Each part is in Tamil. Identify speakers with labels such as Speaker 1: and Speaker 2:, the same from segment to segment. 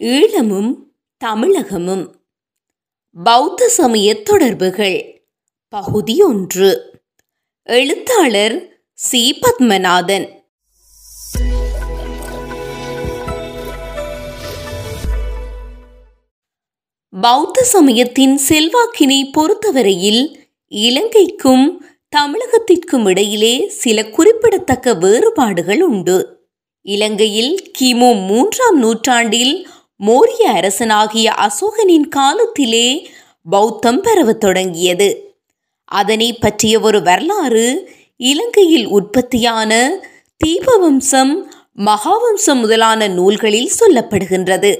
Speaker 1: ஈழமும் தமிழகமும். பௌத்த சமய தொடர்புகள். பகுதி ஒன்று. எழுத்தாளர் சி. பத்மநாதன். பௌத்த சமயத்தின் செல்வாக்கினை பொறுத்தவரையில் இலங்கைக்கும் தமிழகத்திற்கும் இடையிலே சில குறிப்பிடத்தக்க வேறுபாடுகள் உண்டு. இலங்கையில் கிமு மூன்றாம் நூற்றாண்டில் மோரிய அரசனாகிய அசோகனின் காலத்திலே பௌத்தம் பரவத் தொடங்கியது. அதனை பற்றிய ஒரு வரலாறு இலங்கையில் உற்பத்தியான தீபவம்சம் மகாவம்சம் முதலான நூல்களில் சொல்லப்படுகின்றது.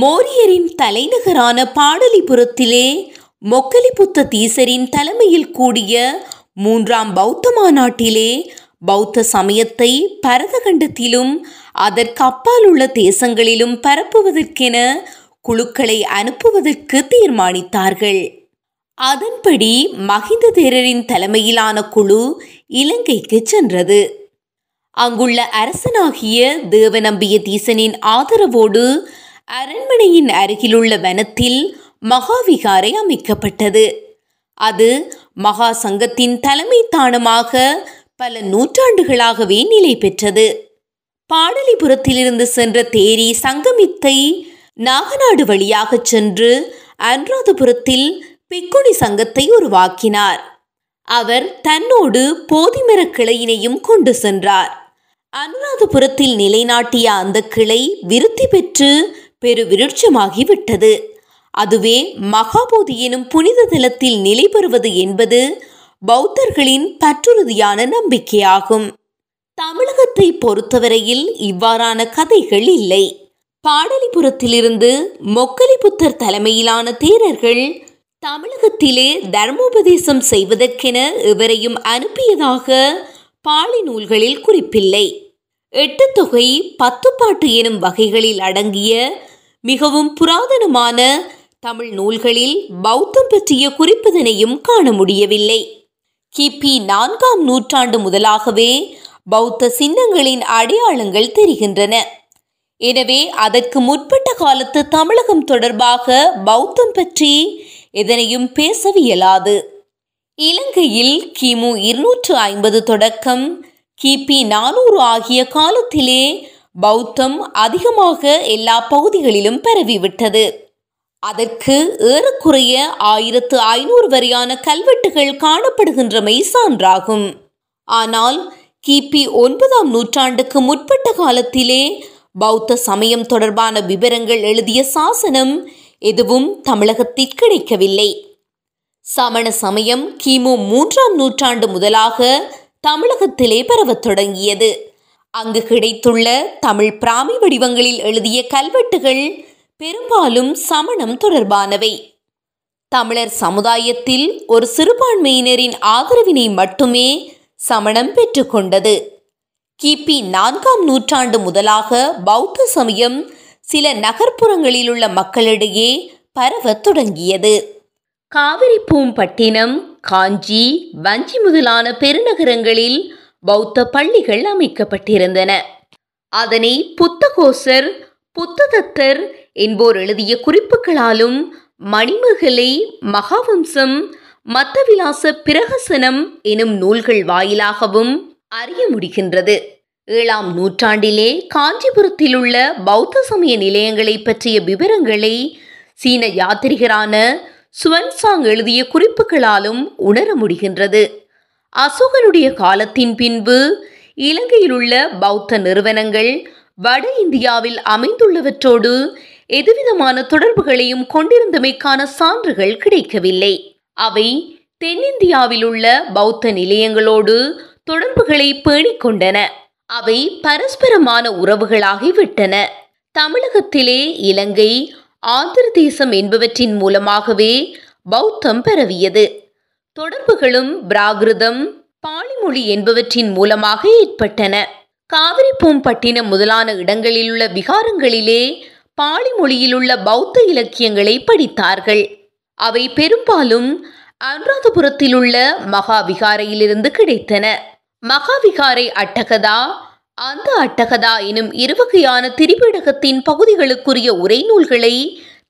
Speaker 1: மோரியரின் தலைநகரான பாடலிபுரத்திலே மொக்கலிபுத்த தீசரின் தலைமையில் கூடிய மூன்றாம் பௌத்த மாநாட்டிலே பௌத்த சமயத்தை பரதகண்டத்திலும் அதற்கு அப்பால் உள்ள தேசங்களிலும் பரப்புவதற்கென குழுக்களை அனுப்புவதற்கு தீர்மானித்தார்கள். அதன்படி மகிந்த தேரரின் தலைமையிலான குழு இலங்கைக்கு சென்றது. அங்குள்ள அரசனாகிய தேவநம்பிய தீசனின் ஆதரவோடு அரண்மனையின் அருகிலுள்ள வனத்தில் மகாவிகாரை அமைக்கப்பட்டது. அது மகா சங்கத்தின் தலைமை தானமாக பல நூற்றாண்டுகளாகவே நிலை பெற்றது. பாடலிபுரத்திலிருந்து சென்ற தேரி சங்கமித்தை நாகநாடு வழியாக சென்று அனுராதபுரத்தில் பிக்குடி சங்கத்தை உருவாக்கினார். அவர் தன்னோடு போதிமரக் கிளையினையும் கொண்டு சென்றார். அனுராதபுரத்தில் நிலைநாட்டிய அந்த கிளை விருத்தி பெற்று பெருவிருட்சமாகிவிட்டது அதுவே மகாபோதி எனும் புனித தலத்தில் நிலை பெறுவது என்பது பௌத்தர்களின் பற்றுறுதியான நம்பிக்கையாகும். தமிழகத்தை பொறுத்தவரையில் இவ்வாறான கதைகள் இல்லை. பாடலிபுரத்திலிருந்து மொக்கலிபுத்தர் தலைமையிலான தேரர்கள் தமிழகத்திலே தர்மோபதேசம் செய்வதற்கென இவரையும் அனுப்பியதாக பாலி நூல்களில் குறிப்பில்லை. எட்டு தொகை பத்து பாட்டு எனும் வகைகளில் அடங்கிய மிகவும் புராதனமான தமிழ் நூல்களில் பௌத்தம் பற்றிய குறிப்பதனையும் காண முடியவில்லை. கிபி நான்காம் நூற்றாண்டு முதலாகவே பௌத்த சின்னங்களின் அடையாளங்கள் தெரிகின்றன. எனவே அதற்கு முற்பட்ட காலத்து தமிழகம் தொடர்பாக பௌத்தம் பற்றி எதனையும் பேசவியலாது. இலங்கையில் கிமு இருநூற்று ஐம்பது தொடக்கம் கிபி நானூறு ஆகிய காலத்திலே பௌத்தம் அதிகமாக எல்லா பகுதிகளிலும் பரவிவிட்டது. அதற்கு ஏறக்குறைய ஆயிரத்து ஐநூறு வரையான கல்வெட்டுகள் காணப்படுகின்றமை சான்றாகும். ஆனால் கிபி ஒன்பதாம் நூற்றாண்டுக்கு முற்பட்ட காலத்திலே பௌத்த சமயம் தொடர்பான விவரங்கள் எழுதிய சாசனம் எதுவும் தமிழகத்தில் கிடைக்கவில்லை. சமண சமயம் கிமு மூன்றாம் நூற்றாண்டு முதலாக தமிழகத்திலே பரவத் தொடங்கியது. அங்கு கிடைத்துள்ள தமிழ் பிராமி வடிவங்களில் எழுதிய கல்வெட்டுகள் பெரும்பாலும் சமணம் தொடர்பானவை. தமிழர் சமுதாயத்தில் ஒரு சிறுபான்மையினரின் ஆதரவினை மட்டுமே சமணம் பெற்றுக்கொண்டது. கிபி நான்காம் நூற்றாண்டு முதலாக பௌத்த சமயம் சில நகர்ப்புறங்களில் உள்ள மக்களிடையே பரவத் தொடங்கியது. காவிரி பூம்பட்டினம் காஞ்சி வஞ்சி முதலான பெருநகரங்களில் பௌத்த பள்ளிகள் அமைக்கப்பட்டிருந்தன. அதனை புத்தகோசர் புத்ததத்தர் என்போர் எழுதிய குறிப்புகளாலும் மணிமகளை மகாவம்சம் மத்தவிலாச பிரகசனம் எனும் நூல்கள் வாயிலாகவும் அறிய முடிகின்றது. ஏழாம் நூற்றாண்டிலே காஞ்சிபுரத்தில் உள்ள பௌத்த சமய நிலையங்களை பற்றிய விவரங்களை சீன யாத்திரிகரான சுவன்சாங் எழுதிய குறிப்புகளாலும் உணர முடிகின்றது. அசோகனுடைய காலத்தின் பின்பு இலங்கையில் உள்ள பௌத்த நிறுவனங்கள் வட இந்தியாவில் அமைந்துள்ளவற்றோடு எதுவிதமான தொடர்புகளையும் கொண்டிருந்தமைக்கான சான்றுகள் கிடைக்கவில்லை. அவை தென்னிந்தியாவில் உள்ள பௌத்த நிலையங்களோடு தொடர்புகளை பேணிக் கொண்டன அவை பரஸ்பரமான உறவுகளாகிவிட்டன. தமிழகத்திலே இலங்கை ஆந்திர தேசம் என்பவற்றின் மூலமாகவே பௌத்தம் பரவியது. தொடர்புகளும் பிராகிருதம் பாலிமொழி என்பவற்றின் மூலமாக ஏற்பட்டன. காவிரி பூம்பட்டினம் முதலான இடங்களில் உள்ள விகாரங்களிலே பாலி மொழியிலுள்ள பௌத்த இலக்கியங்களை படித்தார்கள். அவை பெரும்பாலும் அனுராதபுரத்தில் உள்ள மகாவிகாரையிலிருந்து கிடைத்தன. மகாவிகாரை அட்டகதா அந்த அட்டகதா எனும் இருவகையான திரிபீடகத்தின் பகுதிகளுக்குரிய உரைநூல்களை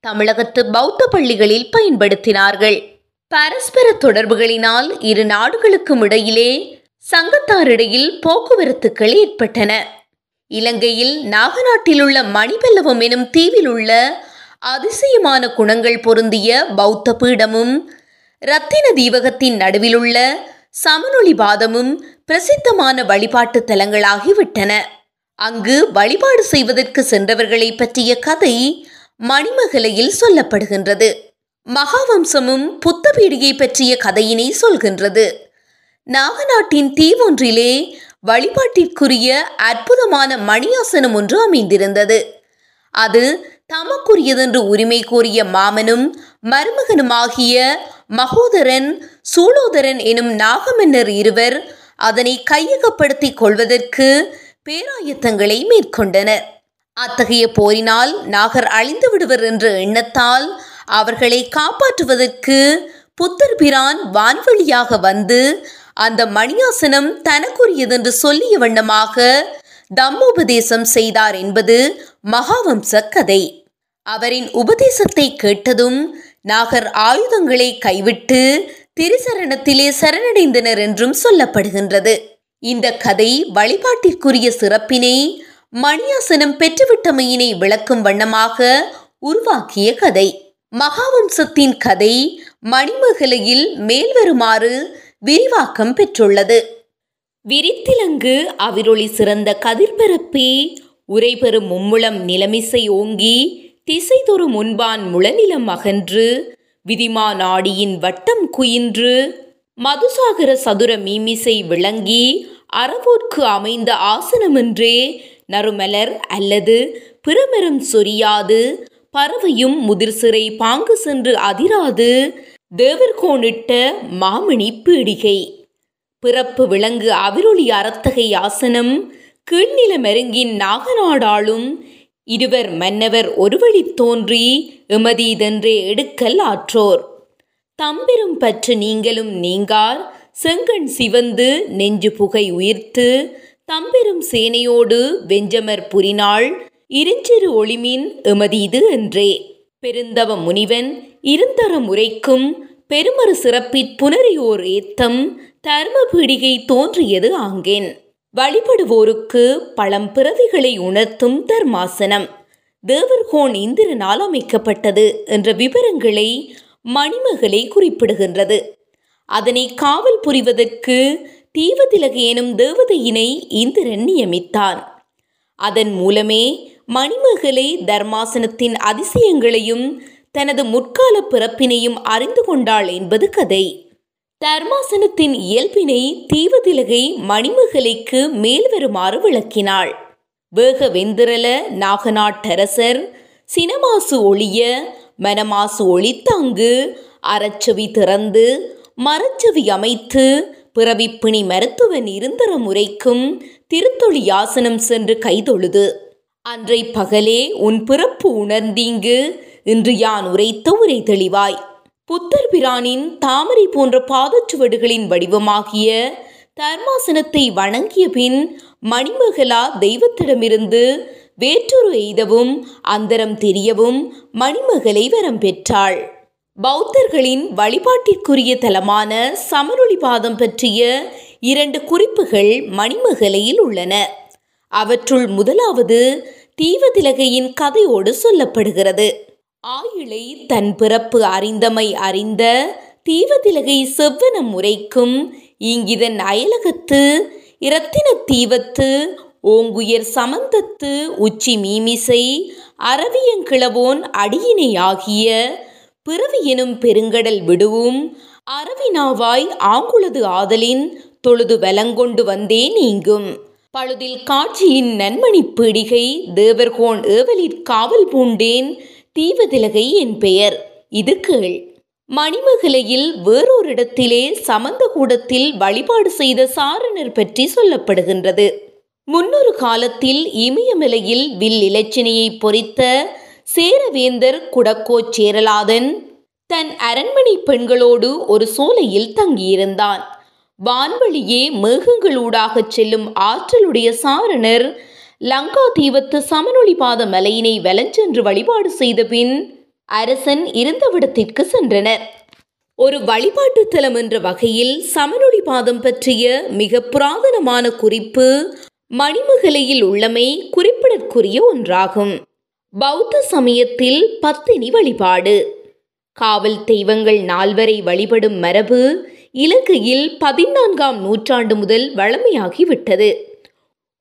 Speaker 1: தமிழகத்து பௌத்த பள்ளிகளில் பயன்படுத்தினார்கள். பரஸ்பர தொடர்புகளினால் இரு நாடுகளுக்கும் இடையிலே சங்கத்தாரிடையில் போக்குவரத்துக்கள் ஏற்பட்டன. இலங்கையில் நாகநாட்டிலுள்ள மணிபல்லவம் எனும் தீவில் உள்ள அதிசயமான குணங்கள் பொருந்திய பௌத்த பீடமும் ரத்தின தீவகத்தின் நடுவிலுள்ள சமனொளி பாதமும் பிரசித்தமான வழிபாட்டு தலங்களாகிவிட்டன. அங்கு வழிபாடு செய்வதற்கு சென்றவர்களை பற்றிய கதை மணிமகலையில் சொல்லப்படுகின்றது. மகாவம்சமும் புத்தபீடியை பற்றிய கதையினை சொல்கின்றது. நாகநாட்டின் தீவொன்றிலே வழிபாட்டிற்குரிய அற்புதமான மணியாசனம் ஒன்று அமைந்திருந்தது. அது தமக்குரியதென்று உரிமை கோரிய மாமனும் மருமகனுமாகிய மகோதரன் சூளோதரன் எனும் நாகமன்னர் இருவர் அதனை கையகப்படுத்திக் கொள்வதற்கு பேராயத்தங்களை மேற்கொண்டனர். அத்தகைய போரினால் நாகர் அழிந்து விடுவர் என்ற எண்ணத்தால் அவர்களை காப்பாற்றுவதற்கு புத்தர் பிரான் வான்வழியாக வந்து அந்த மணியாசனம் தனக்குரியதென்று சொல்லிய வண்ணமாக தம்மோபதேசம் செய்தார் என்பது மகாவம்ச கதை. அவரின் உபதேசத்தை கேட்டதும் நாகர் ஆயுதங்களை கைவிட்டு திரிசரணத்திலே சரணடைந்தனர் என்றும் சொல்லப்படுகின்றது. இந்த கதை வழிபாட்டிற்குரிய சிறப்பினை மணியாசனம் பெற்றுவிட்டமையினை விளக்கும் வண்ணமாக உருவாக்கிய கதை. மகாவம்சத்தின் கதை மணிமகலையில் மேல்வருமாறு விரிவாக்கம் பெற்றுள்ளது. விரித்திலங்கு அவிரொளி சிறந்த கதிர்பரப்பி உரைபெறும் மும்முளம் நிலமிசை ஓங்கி திசைதொரு முன்பான் முளநிலம் அகன்று விதிமா நாடியின் வட்டம் குயின்று மதுசாகர சதுர மீமிசை விளங்கி அறவோர்க்கு அமைந்த ஆசனமென்றே நறுமலர் அல்லது பிறமரம் சொரியாது பறவையும் முதிர் சிறை பாங்கு சென்று அதிராது தேவர்கோனிட்ட மாமணி பீடிகை. பிறப்பு விலங்கு அவிரொளி அறத்தகை ஆசனம் கீழ்நில மெருங்கின் நாகநாடாளும் இருவர் மன்னவர் ஒருவழி தோன்றி எமதீதென்றே எடுக்கல் ஆற்றோர். தம்பெரும் பற்று நீங்களும் நீங்கார் செங்கண் சிவந்து நெஞ்சு புகை உயிர்த்து தம்பெரும் சேனையோடு வெஞ்சமர் புரினாள் இருஞ்சிறு ஒளிமின் எமதீது என்றே பெருந்தவ முனிவன் இருந்தர முறைக்கும் பெருமறு சிறப்பிற் புனரியோர் ஏத்தம் தர்ம பீடிகை தோன்றியது ஆங்கேன். வழிபடுவோருக்கு பழம் பிறவிகளை உணர்த்தும் தர்மாசனம். தேவர்கோன் இந்திரனால் அமைக்கப்பட்டது என்ற விவரங்களை மணிமகளை குறிப்பிடுகின்றது. அதனை காவல் புரிவதற்கு தீவதிலக எனும் தேவதையினை இந்திரன் நியமித்தான். அதன் மூலமே மணிமகளை தர்மாசனத்தின் அதிசயங்களையும் தனது முற்கால பிறப்பினையும் அறிந்து கொண்டாள் என்பது கதை. தர்மாசனத்தின் இயல்பினை தீவதிலகை மணிமகலைக்கு மேல் வருமாறு விளக்கினாள். வேகவேந்திரல நாகநாட்டரசர் சினமாசு ஒளிய மனமாசு ஒளித்தாங்கு அறச்சவி திறந்து மரச்சவி அமைத்து பிறவிப்பிணி மருத்துவன் இருந்தர முறைக்கும் திருத்தொழி யாசனம் சென்று கைதொழுது. அன்றை பகலே உன் பிறப்பு உணர்ந்தீங்கு இன்று யான் உரைத்த உரை தெளிவாய். புத்தர் பிரானின் தாமரை போன்ற பாதச்சுவடுகளின் வடிவமாகிய தர்மாசனத்தை வணங்கிய பின் மணிமகளா தெய்வத்திடமிருந்து வேற்றொரு எய்தவும் அந்தரம் தெரியவும் மணிமகளை வரம் பெற்றாள். பௌத்தர்களின் வழிபாட்டிற்குரிய தலமான சமரொளி பாதம் பற்றிய இரண்டு குறிப்புகள் மணிமகலையில் உள்ளன. அவற்றுள் முதலாவது தீவதிலகையின் கதையோடு சொல்லப்படுகிறது. ஆயிழை தன் பிறப்பு அறிந்தமை அறிந்த தீவதிலகை செவ்வனம் முறைக்கும் இங்கிதன் அயலகத்து இரத்தின தீவத்து ஓங்குயர் சமந்தத்து உச்சி மீமிசை அரவியங்கிளவோன் அடியினை ஆகிய பிறவி எனும் பெருங்கடல் விடுவும் அரவினாவாய் ஆங்குளது ஆதலின் தொழுது வலங்கொண்டு வந்தே நீங்கும். பழுதில் காட்சியின் நன்மணி பீடிகை தேவர்கோன் ஏவலிற் காவல் பூண்டேன் தீவதிலகை என் பெயர். இது கேள். மணிமகலையில் வேறொரு இடத்திலே சமந்த கூடத்தில் வழிபாடு செய்த சாரணர் பற்றி சொல்லப்படுகின்றது. முன்னொரு காலத்தில் இமயமலையில் வில் இலச்சினையை பொறித்த சேரவேந்தர் குடக்கோ சேரலாதன் தன் அரண்மனை பெண்களோடு ஒரு சோலையில் தங்கியிருந்தான். வான்வழியே மேகங்களூடாகச் செல்லும் ஆற்றலுடைய சாரணர் லங்கா தீவத்து சமனொளிபாத மலையினை வலஞ்சென்று வழிபாடு செய்த பின் அரசன் இருந்தவிடத்திற்கு சென்றனர். ஒரு வழிபாட்டு தலம் என்ற வகையில் சமனொளிபாதம் பற்றிய மிக புராதனமான குறிப்பு மணிமகலையில் உள்ளமை குறிப்பிடற்குரிய ஒன்றாகும். பௌத்த சமயத்தில் பத்தினி வழிபாடு. காவல் தெய்வங்கள் நால்வரை வழிபடும் மரபு இலங்கையில் பதினான்காம் நூற்றாண்டு முதல் வழமையாகிவிட்டது.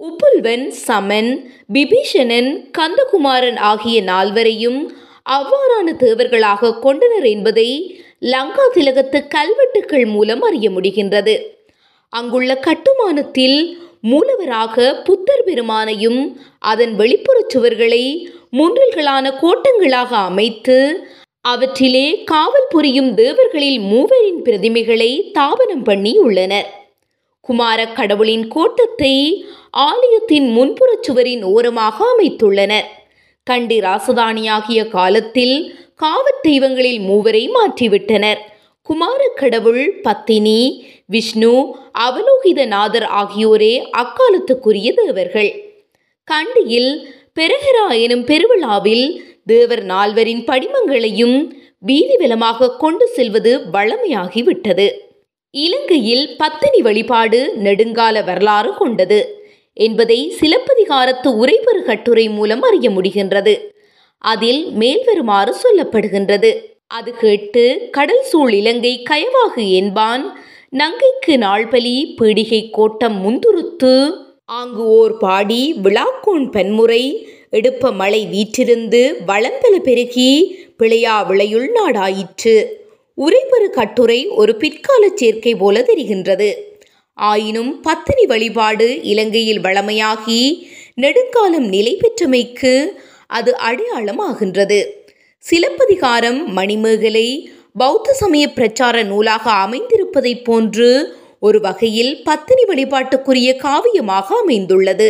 Speaker 1: உப்புல்வன் சமன் பிபீஷணன் கந்தகுமாரன் ஆகிய நால்வரையும் அவ்வாறான தேவர்களாக கொண்டனர் என்பதை லங்கா திலகத்து கல்வெட்டுக்கள் மூலம் அறிய முடிகின்றது. அங்குள்ள கட்டுமானத்தில் மூலவராக புத்தர் பெருமானையும் அதன் வெளிப்புறச் சுவர்களை முன்றல்களான கோட்டங்களாக அமைத்து அவற்றிலே காவல் புரியும் தேவர்களில் மூவரின் பிரதிமைகளை தாபனம் பண்ணி உள்ளனர். குமாரக் கடவுளின் கோட்டத்தை ஆலயத்தின் முன்புறச் சுவரின் ஓரமாக அமைத்துள்ளனர் கண்டி ராசதானியாகிய காலத்தில் காவற் தெய்வங்களில் மூவரை மாற்றிவிட்டனர். குமார கடவுள் பத்தினி விஷ்ணு அவலோகிதநாதர் ஆகியோரே அக்காலத்துக்குரிய தேவர்கள். கண்டியில் பெருகரா எனும் பெருவிழாவில் தேவர் நால்வரின் படிமங்களையும் வீதிவலமாக கொண்டு செல்வது வழமையாகிவிட்டது. இலங்கையில் பத்தினி வழிபாடு நெடுங்கால வரலாறு கொண்டது. என்பதை சிலப்பதிகாரத்து உரைபெறு கட்டுரை மூலம் அறிய முடிகின்றது. அதில் மேல்வருமாறு சொல்லப்படுகின்றது. அது கேட்டு கடல் சூழ் இலங்கை கயவாகு என்பான். நங்கைக்கு நாள்பலி பீடிகை கோட்டம் முந்துருத்து ஆங்கு ஓர் பாடி விழாக்கோன் பன்முறை எடுப்ப மழை வீற்றிருந்து வளம்பல பெருகி பிழையா விளையுள் நாடாயிற்று. உரைபெறு கட்டுரை ஒரு பிற்கால சேர்க்கை போல தெரிகின்றது. ஆயினும் பத்தினி வழிபாடு இலங்கையில் வளமையாகி நெடுங்காலம் நிலை பெற்றமைக்கு அது அடையாளமாகின்றது. சிலப்பதிகாரம் மணிமேகலை பௌத்த சமய பிரச்சார நூலாக அமைந்திருப்பதைப் போன்று ஒரு வகையில் பத்தினி வழிபாட்டுக்குரிய காவியமாக அமைந்துள்ளது.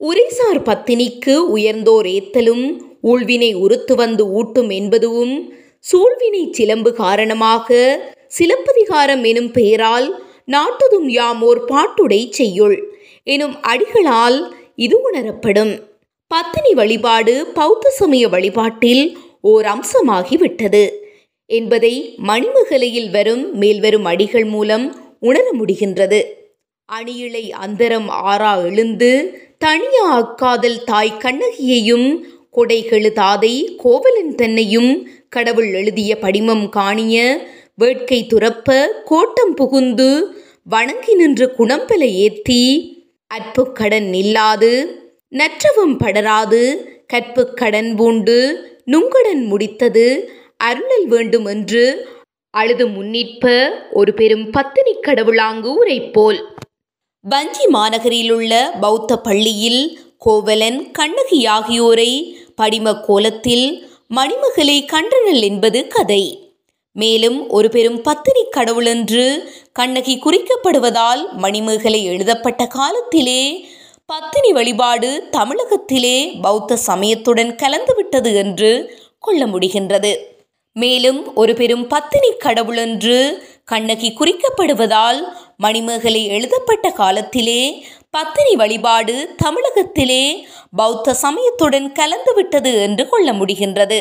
Speaker 1: உரைசார் பத்தினிக்கு உயர்ந்தோர் ஏத்தலும் ஊழ்வினை உறுத்து வந்து ஊட்டும் என்பதுவும் சூழ்வினை சிலம்பு காரணமாக சிலப்பதிகாரம் எனும் பெயரால் நாட்டுதும் யாமோர் பாட்டுடை செய்யுள். எனும் அடிகளால் இது உணரப்படும். பத்தினி வழிபாடு பௌத்த சமய வழிபாட்டில் ஓர் அம்சமாகிவிட்டது. என்பதை மணிமகலையில் வரும் மேல்வரும் அடிகள் மூலம் உணர முடிகின்றது. அணியிலை அந்தரம் ஆறா எழுந்து தனியா அக்காதல் தாய் கண்ணகியையும் கொடைகெழு தாதை கோவலன் தன்னையும் கடவுள் எழுதிய படிமம் காணிய வேட்கை துறப்ப கோட்டம் புகுந்து வணங்கி நின்று குணம்பெல ஏத்தி அற்புக்கடன் இல்லாது நில்லாது நற்றவம் படராது கற்புக்கடன் பூண்டு நுங்கடன் முடித்தது அருளல் வேண்டும் என்று அழுது முன்னிற்ப ஒரு பெரும் பத்தினி கடவுளாங்கு உரைப்போல் வஞ்சி மாநகரிலுள்ள பௌத்த பள்ளியில் கோவலன் கண்ணகி ஆகியோரை படிம கோலத்தில் மணிமகளை கன்றனல் என்பது கதை. மேலும் ஒரு பெரும் பத்தினி கடவுளென்று கண்ணகி குறிக்கப்படுவதால் மணிமேகலை எழுதப்பட்ட காலத்திலே பத்தினி வழிபாடு தமிழகத்திலே பௌத்த சமயத்துடன் கலந்துவிட்டது என்று கொள்ள முடிகின்றது. மேலும் ஒரு பெரும் பத்தினி கடவுளென்று கண்ணகி குறிக்கப்படுவதால் மணிமேகலை எழுதப்பட்ட காலத்திலே பத்தினி வழிபாடு தமிழகத்திலே பௌத்த சமயத்துடன் கலந்துவிட்டது என்று கொள்ள முடிகின்றது.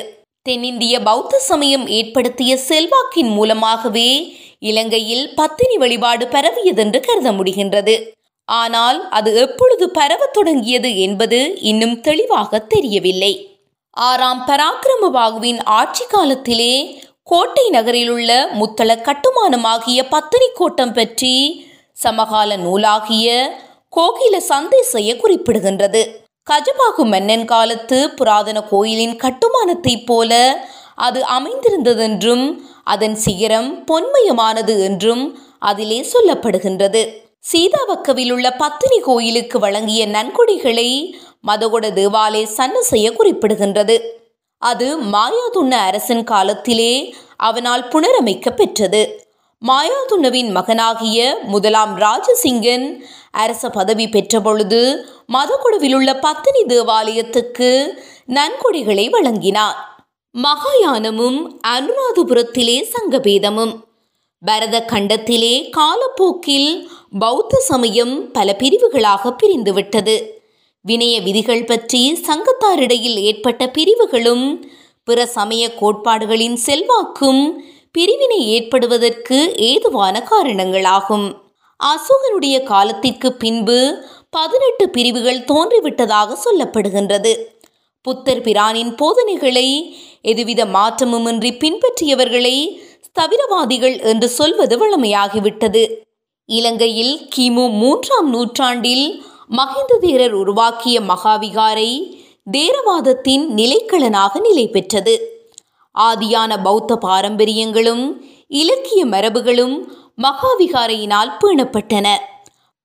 Speaker 1: தென்னிந்திய பௌத்த சமயம் ஏற்படுத்திய செல்வாக்கின் மூலமாகவே இலங்கையில் பத்தினி வழிபாடு பரவியதென்று கருத முடிகின்றது. ஆனால் அது எப்பொழுது பரவத் தொடங்கியது என்பது இன்னும் தெளிவாக தெரியவில்லை. ஆறாம் பராக்கிரமபாகுவின் ஆட்சி காலத்திலே கோட்டை நகரிலுள்ள முத்தள கட்டுமானமாகிய பத்தினி கோட்டம் பற்றி சமகால நூலாகிய கோகில சந்தேசைய குறிப்பிடுகின்றது. கஜபாகு மன்னன் காலத்து புராதன கோயிலின் கட்டுமானத்தைப் போல அது அமைந்திருந்ததென்றும் அதன் சிகரம் பொன்மயமானது என்றும் அதிலே சொல்லப்படுகின்றது. சீதாவக்கவில் உள்ள பத்தினி கோயிலுக்கு வழங்கிய நன்கொடைகளை மதகொட தேவாலய சன்னசைய குறிப்பிடுகின்றது. அது மாயாதுண்ண அரசன் காலத்திலே அவனால் புனரமைக்க பெற்றது. மாயாதுண்ணவின் மகனாகிய முதலாம் ராஜசிங்கன் அரச பதவி பெற்றபொழுது மதகுடவில் உள்ள பத்தினி தேவாலயத்துக்கு நன்கொடைகளை வழங்கினார். மகாயானமும் அனுராதபுரத்திலே சங்கபேதமும். பரத கண்டத்திலே காலப்போக்கில் பௌத்த சமயம் பல பிரிவுகளாக பிரிந்துவிட்டது. வினய விதிகள் பற்றி சங்கத்தாரிடையில் ஏற்பட்ட பிரிவுகளும் பிற சமய கோட்பாடுகளின் செல்வாக்கும் பிரிவினை ஏற்படுவதற்கு ஏதுவான காரணங்களாகும். அசோகனுடைய காலத்திற்கு பின்பு பதினெட்டு பிரிவுகள் தோன்றிவிட்டதாக சொல்லப்படுகின்றது. புத்தர் பிரானின் போதனைகளை எதுவித மாற்றமுமின்றி பின்பற்றியவர்களை தவிரவாதிகள் என்று சொல்வது வழமையாகிவிட்டது. இலங்கையில் கிமு மூன்றாம் நூற்றாண்டில் மகிந்த தேரர் உருவாக்கிய மகாவிகாரை தேரவாதத்தின் நிலைக்களனாக நிலை பெற்றது ஆதியான பௌத்த பாரம்பரியங்களும் இலக்கிய மரபுகளும் மகாவிகாரையினால் பேணப்பட்டன.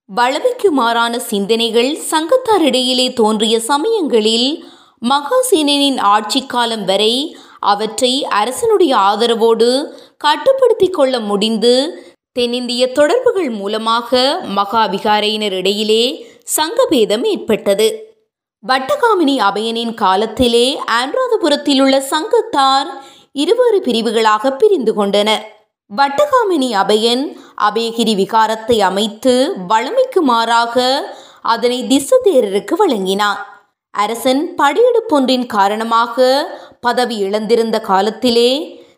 Speaker 1: வளமைக்கு மாறான சிந்தனைகள் சங்கத்தாரிடையிலே தோன்றிய சமயங்களில் மகாசேனனின் ஆட்சி காலம் வரை அவற்றை அரசனுடைய ஆதரவோடு கட்டுப்படுத்திக் கொள்ள முடிந்து தென்னிந்திய தொடர்புகள் மூலமாக மகாவிகாரையினர் இடையிலே சங்கபேதம் ஏற்பட்டது. வட்டகாமினி அபயனின் காலத்திலே அனுராதபுரத்தில் உள்ள சங்கத்தார் இருவேறு பிரிவுகளாக பிரிந்து கொண்டனர். வட்டகாமினி அபயன் அபயகிரி விகாரத்தை அமைத்து வளமைக்கு மாறாக அதனை திசதேரருக்கு வழங்கினான். அரசன் படையெடுப்பொன்றின் காரணமாக பதவி இழந்திருந்த காலத்திலே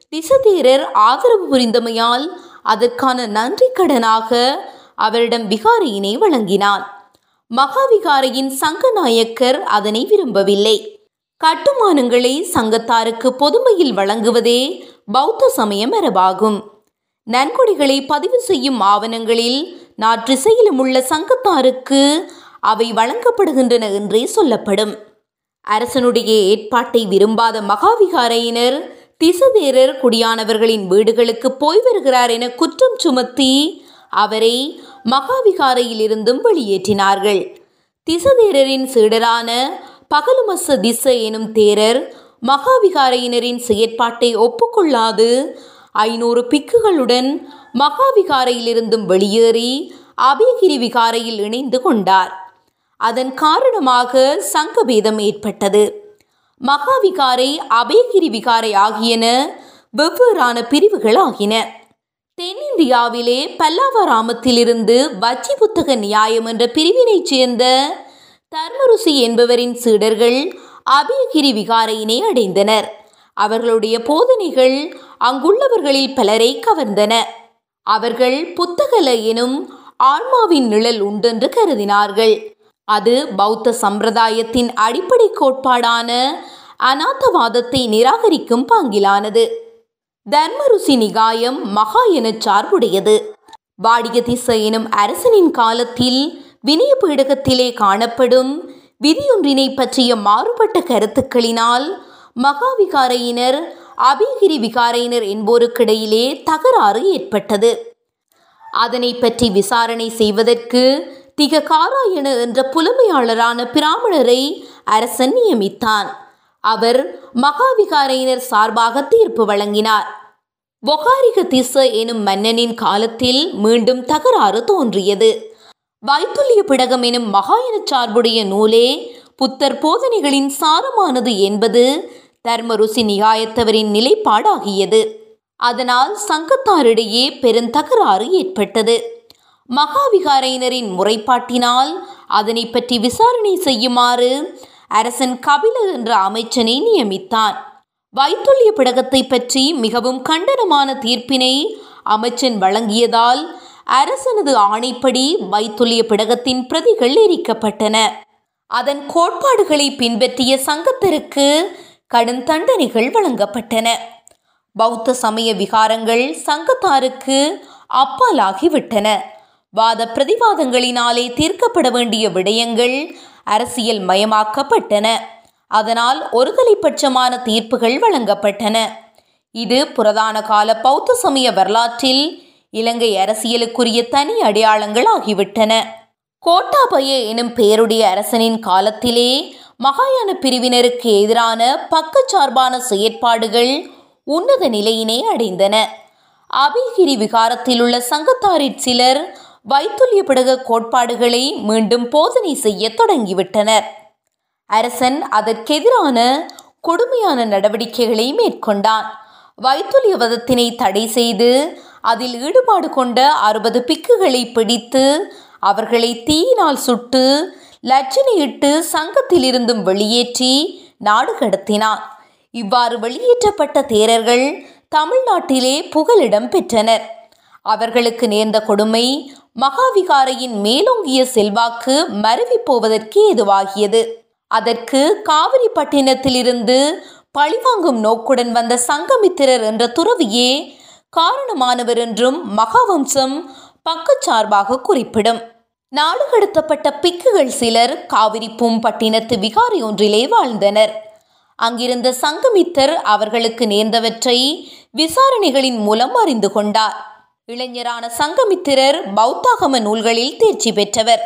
Speaker 1: திசதேரர் ஆதரவு புரிந்தமையால் அதற்கான நன்றி கடனாக அவரிடம் விகாரையினை வழங்கினான். மகாவிகாரையின் சங்கநாயக்கர் அதனை விரும்பவில்லை. கட்டுமானங்களை சங்கத்தாருக்கு பொதுமையில் வழங்குவதே பௌத்த சமய மரபாகும். நன்கொடைகளை பதிவு செய்யும் ஆவணங்களில் நாற்றிசையிலும் உள்ள சங்கத்தாருக்கு அவை வழங்கப்படுகின்றன என்றே சொல்லப்படும். அரசனுடைய ஏற்பாட்டை விரும்பாத மகாவிகாரையினர் திசதேரர் குடியானவர்களின் வீடுகளுக்கு போய் வருகிறார் என குற்றம் சுமத்தி அவரை மகாவிகாரையிலிருந்தும் வெளியேற்றினார்கள். திசதேரரின் சீடரான பகலுமச திச எனும் தேரர் மகாவிகாரையினரின் செயற்பாட்டை ஒப்புக்கொள்ளாது ஐநூறு பிக்குகளுடன் மகாவிகாரையிலிருந்தும் வெளியேறி அபயகிரி விகாரையில் இணைந்து கொண்டார். அதன் காரணமாக சங்கபேதம் ஏற்பட்டது. மகாவிகாரை அபயகிரி விகாரை ஆகியன வெவ்வேறான பிரிவுகள் ஆகின தென்னிந்தியாவிலே பல்லாவராமத்திலிருந்து வச்சி புத்தக நியாயம் என்ற பிரிவினைச் சேர்ந்த தர்மருசி என்பவரின் சீடர்கள் அபயகிரி விகாரையினை அடைந்தனர். அவர்களுடைய போதனைகள் அங்குள்ளவர்களில் பலரை கவர்ந்தன. அவர்கள் புத்தகல எனும் ஆன்மாவின் நிழல் உண்டென்று கருதினார்கள். அது பௌத்த சம்பிரதாயத்தின் அடிப்படை கோட்பாடான அநாத்தவாதத்தை நிராகரிக்கும் பாங்கிலானது. தர்மருசி நிகாயம் மகா எனச் சார்புடையது. திசை எனும் அரசனின் காலத்தில் வினய பீடகத்திலே காணப்படும் விதியொன்றினை பற்றிய மாறுபட்ட கருத்துக்களினால் மகாவிகாரையினர் அபிகிரி விகாரையினர் என்போருக்கிடையிலே தகராறு ஏற்பட்டது. அதனை பற்றி விசாரணை செய்வதற்கு திக காராயண என்ற புலமையாளரான பிராமணரை அரசன் நியமித்தான். அவர் மகாவிகாரையினர் சார்பாக தீர்ப்பு வழங்கினார். ஒகாரிக திச எனும் மன்னனின் காலத்தில் மீண்டும் தகராறு தோன்றியது. வைத்துல்ய பிடகம் எனும் மகாயன சார்புடைய நூலே புத்தர் போதனைகளின் சாரமானது என்பது தர்மருசி நிகாயத்தவரின் நிலைப்பாடாகியது. அதனால் சங்கத்தாரிடையே பெருந்தகராறு ஏற்பட்டது. மகாவிகாரையினரின் முறைப்பாட்டினால் அதனை பற்றி விசாரணை செய்யுமாறு அரசன் கபில என்ற அமைச்சனை நியமித்தான். வைத்துல்ய பிடகத்தை பற்றி மிகவும் கண்டனமான தீர்ப்பினை அமைச்சன் வழங்கியதால் அரசனது ஆணைப்படி வைத்துல்ய பிடகத்தின் பிரதிகள் எரிக்கப்பட்டன. அதன் கோட்பாடுகளை பின்பற்றிய சங்கத்திற்கு கடும் தண்டனைகள் வழங்கப்பட்டன. பௌத்த சமய விகாரங்கள் சங்கத்தாருக்கு அப்பாலாகிவிட்டன. வாத பிரதிவாதங்களினாலே தீர்க்கப்பட வேண்டிய விடயங்கள் அரசியல் மயமாக்கப்பட்டன அதனால் ஒருதலைப்பட்சமான தீர்ப்புகள் வழங்கப்பட்டன. இது புரதான கால பௌத்த சமய வரலாற்றில் இலங்கை அரசியலுக்குரிய தனி அடையாளங்கள் ஆகிவிட்டன கோட்டாபய எனும் பெயருடைய அரசனின் காலத்திலே மகாயான பிரிவினருக்கு எதிரான பக்கச்சார்பான செயற்பாடுகள் உன்னத நிலையினை அடைந்தன. அபிகிரி விகாரத்தில் உள்ள சங்கத்தாரிற் சிலர் வைத்துல்ய பிடக கோட்பாடுகளை மீண்டும் போதனை செய்ய தொடங்கிவிட்டனர். அரசன் அதற்கெதிரான கொடுமையான நடவடிக்கைகளை மேற்கொண்டான். வைத்துல்யவதத்தினை தடை செய்து அதில் ஈடுபாடு கொண்ட அறுபது பிக்குகளை பிடித்து அவர்களை தீயினால் சுட்டு லட்சணையிட்டு சங்கத்திலிருந்தும் வெளியேற்றி நாடு கடத்தினான். இவ்வாறு வெளியேற்றப்பட்ட தேரர்கள் தமிழ்நாட்டிலே புகலிடம் பெற்றனர். அவர்களுக்கு நேர்ந்த கொடுமை மகாவிகாரையின் மேலோங்கிய செல்வாக்கு மருவி போவதற்கு ஏதுவாகியது அதற்கு காவிரிப்பட்டினத்திலிருந்து பழிவாங்கும் நோக்குடன் வந்த சங்கமித்திரர் என்ற துறவியே காரணமானவர் என்றும் மகாவம்சம் பக்கச்சார்பாக குறிப்பிடும். நாடு கடத்தப்பட்ட பிக்குகள் சிலர் காவிரி பூம்பட்டினத்து விகாரி ஒன்றிலே வாழ்ந்தனர். அங்கிருந்த சங்கமித்தர் அவர்களுக்கு நேர்ந்தவற்றை விசாரணைகளின் மூலம் அறிந்து கொண்டார். இளைஞரான சங்கமித்திரர் பௌத்தாகம நூல்களில் தேர்ச்சி பெற்றவர்.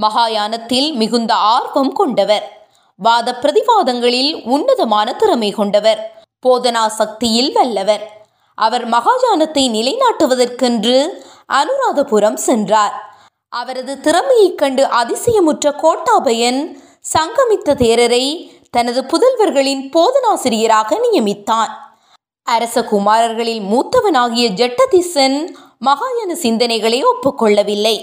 Speaker 1: மகாயானத்தில் மிகுந்த ஆர்வம் கொண்டவர். வாத பிரதிவாதங்களில் உன்னதமான திறமை கொண்டவர். போதனா சக்தியில் வல்லவர். அவர் மகாயானத்தை நிலைநாட்டுவதற்கென்று அனுராதபுரம் சென்றார். அவரது திறமையைக் கண்டு அதிசயமுற்ற கோட்டாபயன் சங்கமித்த தேரரை தனது புதல்வர்களின் போதனாசிரியராக நியமித்தான். அரச குமாரர்களில் மூத்தவனாகிய ஜட்டதிசன் மகாயான சிந்தனைகளை ஒப்புக்கொள்ளவில்லை.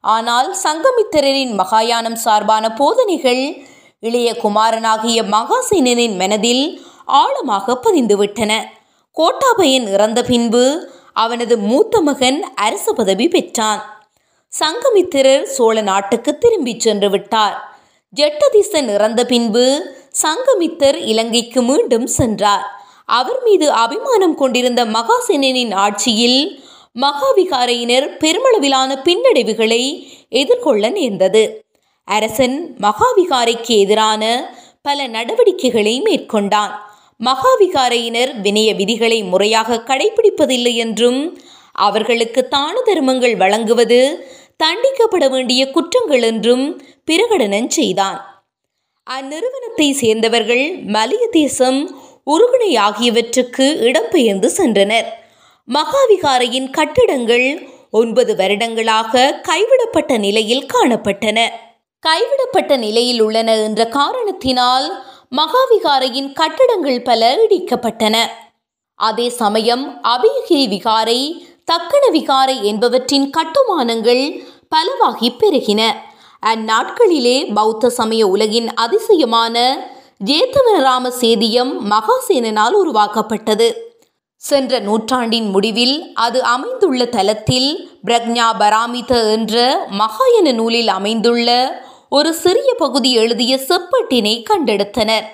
Speaker 1: ஆனால் சங்கமித்திரரின் மகாயானம் சார்பான போதனைகள் இளைய குமாரனாகிய மகாசேனனின் மனதில் ஆழமாக பதிந்துவிட்டன. கோட்டாபயன் இறந்த பின்பு அவனது மூத்த மகன் அரச பதவி பெற்றான். சங்கமித்திரர் சோழ நாட்டுக்கு திரும்பிச் சென்று விட்டார். ஜெட்டதிசன் இறந்த பின்பு சங்கமித்தர் இலங்கைக்கு மீண்டும் சென்றார். அவர் மீது அபிமானம் கொண்டிருந்த மகாசேனனின் ஆட்சியில் மகாவிகாரையினர் பெருமளவிலான பின்னடைவுகளை எதிர்கொள்ள நேர்ந்தது. அரசன் மகாவிகாரைக்கு எதிரான பல நடவடிக்கைகளை மேற்கொண்டான். மகாவிகாரையினர் வினய விதிகளை முறையாக கடைபிடிப்பதில்லை என்றும் அவர்களுக்கு தான தர்மங்கள் வழங்குவது தண்டிக்கப்பட வேண்டிய குற்றங்கள் என்றும் பிரகடனம் செய்தான். அந்நிறுவனத்தை சேர்ந்தவர்கள் மலிய தேசம் உருகுணை ஆகியவற்றுக்கு இடம்பெயர்ந்து சென்றனர். மகாவிகாரையின் கட்டிடங்கள் ஒன்பது வருடங்களாக கைவிடப்பட்ட நிலையில் காணப்பட்டன. கைவிடப்பட்ட நிலையில் உள்ளன என்ற காரணத்தினால் மகாவிகாரையின் கட்டடங்கள் பல இடிக்கப்பட்டன. அதே சமயம் அபயகிரி விகாரை தக்கன விகாரை என்பவற்றின் கட்டுமானங்கள் பலவாகி பெருகின. அந்நாட்களிலே பௌத்த சமய உலகின் அதிசயமான ஜேத்தவனராம சேதியம் மகாசேனனால் உருவாக்கப்பட்டது. சென்ற நூற்றாண்டின் முடிவில் அது அமைந்துள்ள தலத்தில் பிரக்ஞா பராமித என்ற மகாயன நூலில் அமைந்துள்ள ஒரு சிறிய பகுதி எழுதிய செப்பட்டினை கண்டெடுத்தனர்.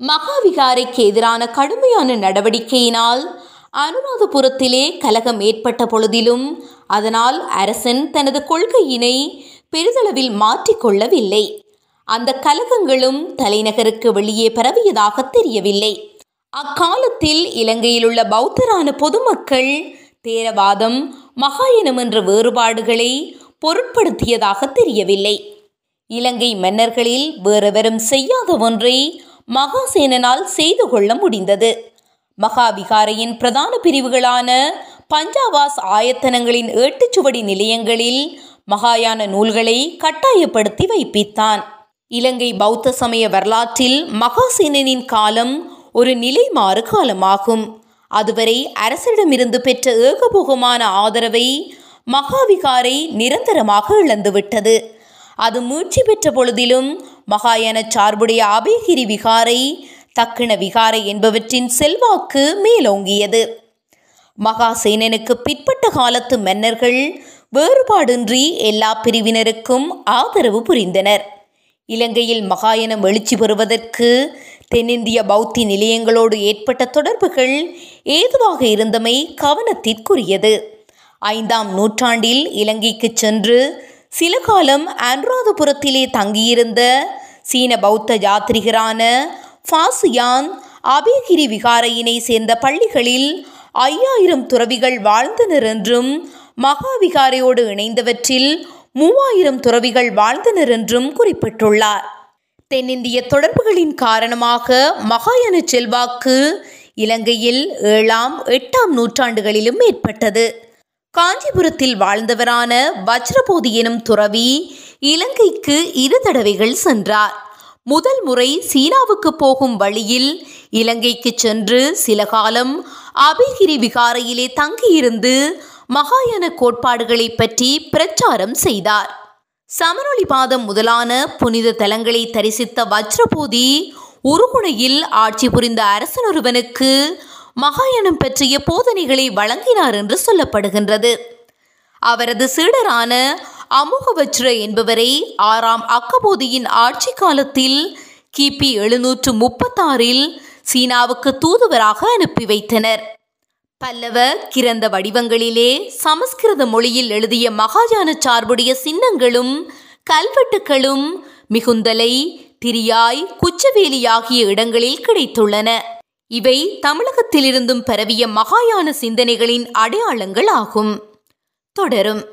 Speaker 1: மகாவிகாரைக்கு எதிரான கடுமையான நடவடிக்கையினால் அனுராதபுரத்திலே கலகம் ஏற்பட்ட பொழுதிலும் அதனால் அரசன் தனது கொள்கையினை பெரிதளவில் மாற்றிக்கொள்ளவில்லை. அந்த கலகங்களும் தலைநகருக்கு வெளியே பரவியதாக தெரியவில்லை. அக்காலத்தில் இலங்கையில் உள்ள பௌத்தரான பொதுமக்கள் தேரவாதம் மகாயனம் என்ற வேறுபாடுகளை பொருட்படுத்தியதாக தெரியவில்லை. இலங்கை மன்னர்களில் வேறெவரும் செய்யாத ஒன்றை மகாசேனனால் செய்து கொள்ள முடிந்தது. மகாவிகாரையின் பிரதான பிரிவுகளான பஞ்சாவாஸ் ஆயத்தனங்களின் ஏட்டுச்சுவடி நிலையங்களில் மகாயான நூல்களை கட்டாயப்படுத்தி வைப்பித்தான். இலங்கை பௌத்த சமய வரலாற்றில் மகாசேனனின் காலம் ஒரு நிலைமாறு காலமாகும். அதுவரை அரசிடமிருந்து பெற்ற ஏகபோகமான ஆதரவை மகாவிகாரை நிரந்தரமாக இழந்துவிட்டது. அது மூழ்ச்சி பெற்ற பொழுதிலும் மகாயான சார்புடைய அபயகிரி விகாரை தக்கிண விகாரை என்பவற்றின் செல்வாக்கு மேலோங்கியது. மகாசேனனுக்கு பிற்பட்ட காலத்து மன்னர்கள் வேறுபாடின்றி எல்லா பிரிவினருக்கும் ஆதரவு புரிந்தனர். இலங்கையில் மகாயனம் எழுச்சி பெறுவதற்கு தென்னிந்திய பௌத்தி நிலையங்களோடு ஏற்பட்ட தொடர்புகள் ஏதுவாக இருந்தமை கவனத்திற்குரியது. ஐந்தாம் நூற்றாண்டில் இலங்கைக்கு சென்று சில காலம் அனுராதபுரத்திலே தங்கியிருந்த சீன பௌத்த யாத்ரிகரான ஃபாசியான் அபயகிரி விகாரையினை சேர்ந்த பள்ளிகளில் ஐயாயிரம் துறவிகள் வாழ்ந்தனர் என்றும் மகாவிகாரையோடு இணைந்தவற்றில் மூவாயிரம் துறவிகள் வாழ்ந்தனர் என்றும் குறிப்பிட்டுள்ளார். தென்னிந்திய தொடர்புகளின் காரணமாக மகாயான செல்வாக்கு இலங்கையில் ஏழாம் எட்டாம் நூற்றாண்டுகளிலும் ஏற்பட்டது. காஞ்சிபுரத்தில் வாழ்ந்தவரான வஜ்ரபோதி எனும் துறவி இலங்கைக்கு இரு தடவைகள் சென்றார். முதல் முறை சீனாவுக்கு போகும் வழியில் இலங்கைக்கு சென்று சில காலம் அபிகிரி விகாரையிலே தங்கியிருந்து மகாயான கோட்பாடுகளை பற்றி பிரச்சாரம் செய்தார். சமநொளி பாதம் முதலான புனித தலங்களை தரிசித்த வஜ்ரபூதி உருகுணையில் ஆட்சி புரிந்த அரசனொருவனுக்கு மகாயணம் பற்றிய போதனைகளை வழங்கினார் என்று சொல்லப்படுகின்றது. அவரது சீடரான அமுகவஜ்ர என்பவரை ஆறாம் அக்கபோதியின் ஆட்சி காலத்தில் கிபி எழுநூற்று முப்பத்தாறில் சீனாவுக்கு தூதுவராக அனுப்பி வைத்தனர். பல்லவ கிரந்த வடிவங்களிலே சமஸ்கிருத மொழியில் எழுதிய மகாஜான சார்புடைய சின்னங்களும் கல்வெட்டுக்களும் மிகுந்தலை திரியாய் குச்சவேலி ஆகிய இடங்களில் கிடைத்துள்ளன. இவை தமிழகத்திலிருந்தும் பரவிய மகாயான சிந்தனைகளின் அடையாளங்கள் ஆகும் தொடரும்.